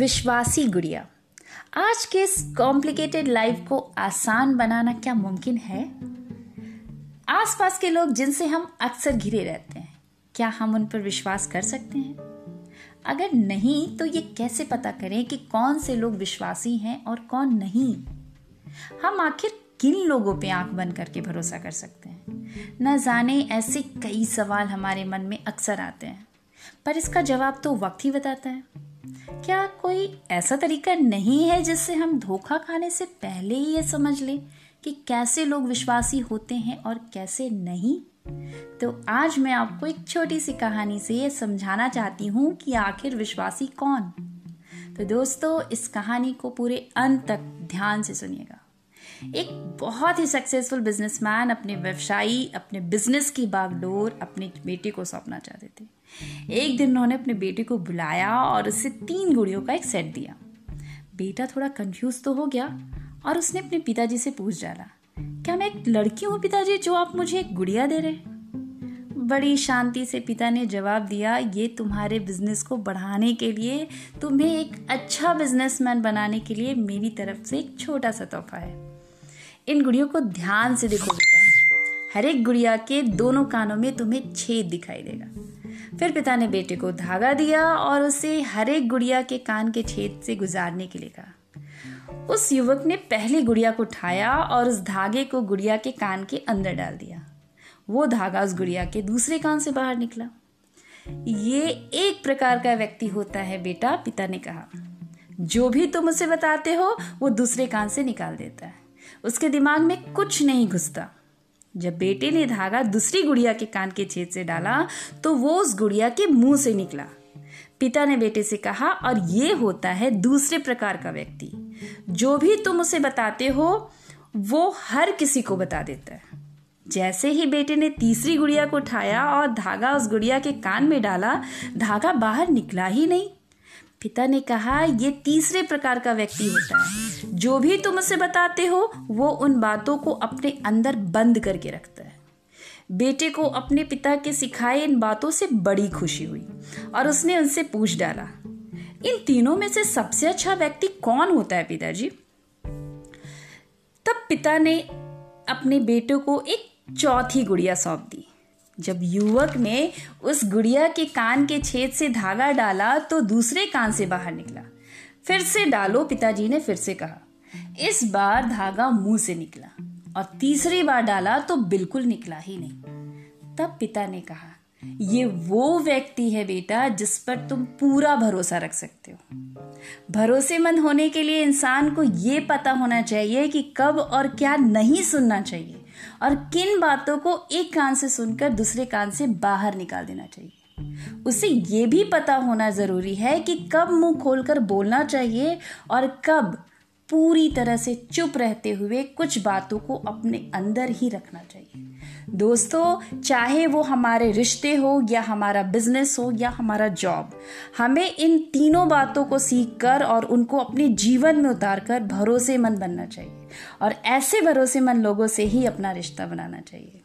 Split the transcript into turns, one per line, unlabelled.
विश्वासी गुड़िया। आज के इस कॉम्प्लिकेटेड लाइफ को आसान बनाना क्या मुमकिन है? आसपास के लोग जिनसे हम अक्सर घिरे रहते हैं, क्या हम उन पर विश्वास कर सकते हैं? अगर नहीं तो ये कैसे पता करें कि कौन से लोग विश्वासी हैं और कौन नहीं? हम आखिर किन लोगों पे आँख बंद करके भरोसा कर सकते हैं? न जाने ऐसे कई सवाल हमारे मन में अक्सर आते हैं, पर इसका जवाब तो वक्त ही बताता है। क्या कोई ऐसा तरीका नहीं है जिससे हम धोखा खाने से पहले ही ये समझ लें कि कैसे लोग विश्वासी होते हैं और कैसे नहीं? तो आज मैं आपको एक छोटी सी कहानी से ये समझाना चाहती हूँ कि आखिर विश्वासी कौन। तो दोस्तों, इस कहानी को पूरे अंत तक ध्यान से सुनिएगा। एक बहुत ही सक्सेसफुल बिजनेसमैन अपने व्यवसायी, अपने बिज़नेस की बागडोर, अपने बेटे को सौंपना चाहते थे। एक दिन उन्होंने अपने बेटे को बुलाया और उसे तीन गुड़ियों का एक सेट दिया। बेटा थोड़ा कंफ्यूज तो हो गया और उसने अपने पिताजी से पूछ डाला, क्या मैं एक लड़की हूँ पिताजी जो आप मुझे एक गुड़िया दे रहे बड़ी शांति से पिता ने जवाब दिया, ये तुम्हारे बिज़नेस को बढ़ाने के लिए, तुम्हें एक अच्छा बिजनेसमैन बनाने के लिए मेरी तरफ़ से एक छोटा सा तोहफा है। इन गुड़ियों को ध्यान से देखो बेटा। हर एक गुड़िया के दोनों कानों में तुम्हें छेद दिखाई देगा। फिर पिता ने बेटे को धागा दिया और उसे हर एक गुड़िया के कान के छेद से गुजारने के लिए कहा। उस युवक ने पहली गुड़िया को उठाया और उस धागे को गुड़िया के कान के अंदर डाल दिया। वो धागा उस गुड़िया के दूसरे कान से बाहर निकला। ये एक प्रकार का व्यक्ति होता है बेटा, पिता ने कहा। जो भी तुम उसे बताते हो, वो दूसरे कान से निकाल देता है। उसके दिमाग में कुछ नहीं घुसता। जब बेटे ने धागा दूसरी गुड़िया के कान के छेद से डाला तो वो उस गुड़िया के मुँह से निकला। पिता ने बेटे से कहा, और ये होता है दूसरे प्रकार का व्यक्ति। जो भी तुम उसे बताते हो, वो हर किसी को बता देता है। जैसे ही बेटे ने तीसरी गुड़िया को उठाया और धागा उस गुड़िया के कान में डाला, धागा बाहर निकला ही नहीं। पिता ने कहा, ये तीसरे प्रकार का व्यक्ति होता है। जो भी तुम उसे बताते हो, वो उन बातों को अपने अंदर बंद करके रखता है। बेटे को अपने पिता के सिखाए इन बातों से बड़ी खुशी हुई और उसने उनसे पूछ डाला, इन तीनों में से सबसे अच्छा व्यक्ति कौन होता है पिताजी? तब पिता ने अपने बेटे को एक चौथी गुड़िया सौंप दी। जब युवक ने उस गुड़िया के कान के छेद से धागा डाला तो दूसरे कान से बाहर निकला। फिर से डालो, पिताजी ने फिर से कहा। इस बार धागा मुँह से निकला और तीसरी बार डाला तो बिल्कुल निकला ही नहीं। तब पिता ने कहा, ये वो व्यक्ति है बेटा, जिस पर तुम पूरा भरोसा रख सकते हो। भरोसेमंद होने के लिए इंसान को ये पता होना चाहिए कि कब और क्या नहीं सुनना चाहिए। और किन बातों को एक कान से सुनकर दूसरे कान से बाहर निकाल देना चाहिए। उसे यह भी पता होना ज़रूरी है कि कब मुँह खोलकर बोलना चाहिए और कब पूरी तरह से चुप रहते हुए कुछ बातों को अपने अंदर ही रखना चाहिए। दोस्तों, चाहे वो हमारे रिश्ते हो या हमारा बिज़नेस हो या हमारा जॉब हमें इन तीनों बातों को सीख कर और उनको अपने जीवन में उतार कर भरोसेमंद बनना चाहिए और ऐसे भरोसेमंद लोगों से ही अपना रिश्ता बनाना चाहिए।